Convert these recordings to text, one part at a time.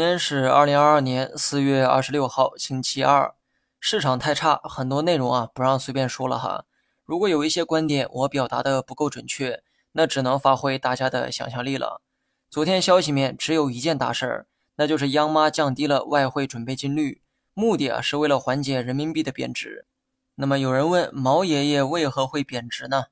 今天是二零二二年四月二十六号，星期二。市场太差，很多内容啊不让随便说了哈。如果有一些观点我表达的不够准确，那只能发挥大家的想象力了。昨天消息面只有一件大事儿，那就是央妈降低了外汇准备金率，目的啊是为了缓解人民币的贬值。那么有人问毛爷爷为何会贬值呢？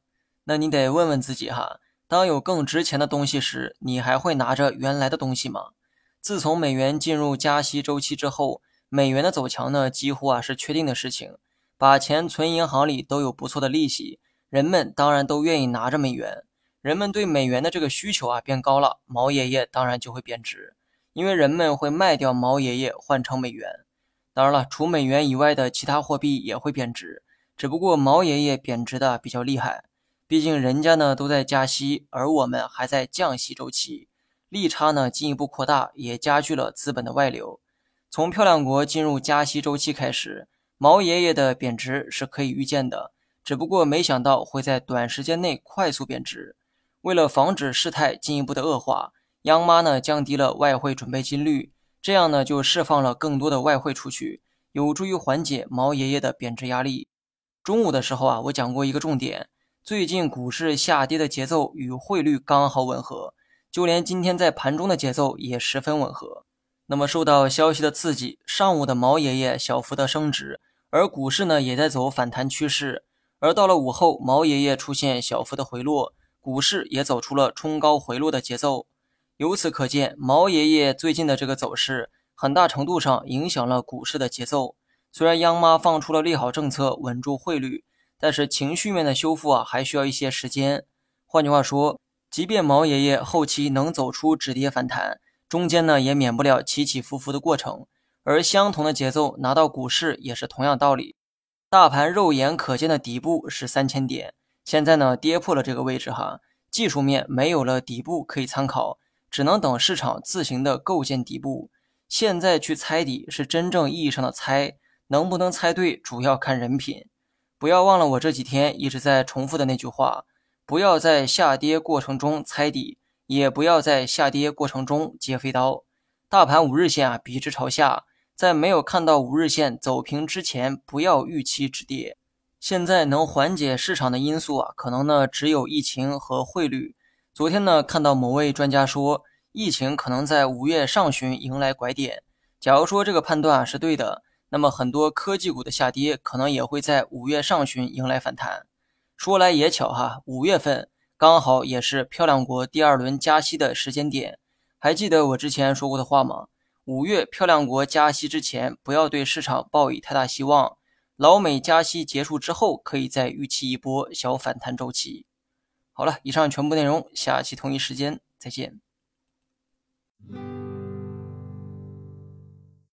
那你得问问自己哈，当有更值钱的东西时，你还会拿着原来的东西吗？自从美元进入加息周期之后，美元的走强呢，几乎啊是确定的事情。把钱存银行里都有不错的利息，人们当然都愿意拿着美元。人们对美元的这个需求啊变高了，毛爷爷当然就会贬值，因为人们会卖掉毛爷爷换成美元。当然了，除美元以外的其他货币也会贬值，只不过毛爷爷贬值的比较厉害。毕竟人家呢都在加息，而我们还在降息周期。利差呢进一步扩大，也加剧了资本的外流。从漂亮国进入加息周期开始，毛爷爷的贬值是可以预见的，只不过没想到会在短时间内快速贬值。为了防止事态进一步的恶化，央妈呢降低了外汇准备金率，这样呢就释放了更多的外汇出去，有助于缓解毛爷爷的贬值压力。中午的时候啊，我讲过一个重点，最近股市下跌的节奏与汇率刚好吻合。就连今天在盘中的节奏也十分吻合。那么受到消息的刺激，上午的毛爷爷小幅的升值，而股市呢也在走反弹趋势。而到了午后，毛爷爷出现小幅的回落，股市也走出了冲高回落的节奏。由此可见，毛爷爷最近的这个走势，很大程度上影响了股市的节奏。虽然央妈放出了利好政策稳住汇率，但是情绪面的修复啊，还需要一些时间。换句话说。即便毛爷爷后期能走出止跌反弹，中间呢也免不了起起伏伏的过程，而相同的节奏拿到股市也是同样道理。大盘肉眼可见的底部是三千点，现在呢跌破了这个位置哈，技术面没有了底部可以参考，只能等市场自行的构建底部。现在去猜底是真正意义上的猜，能不能猜对主要看人品。不要忘了我这几天一直在重复的那句话。不要在下跌过程中猜底，也不要在下跌过程中接飞刀。大盘五日线啊笔直朝下，在没有看到五日线走平之前，不要预期止跌。现在能缓解市场的因素啊，可能呢只有疫情和汇率。昨天呢看到某位专家说，疫情可能在五月上旬迎来拐点。假如说这个判断啊是对的，那么很多科技股的下跌可能也会在五月上旬迎来反弹。说来也巧哈，五月份刚好也是漂亮国第二轮加息的时间点。还记得我之前说过的话吗？五月漂亮国加息之前，不要对市场抱以太大希望。老美加息结束之后，可以再预期一波小反弹周期。好了，以上全部内容，下期同一时间再见。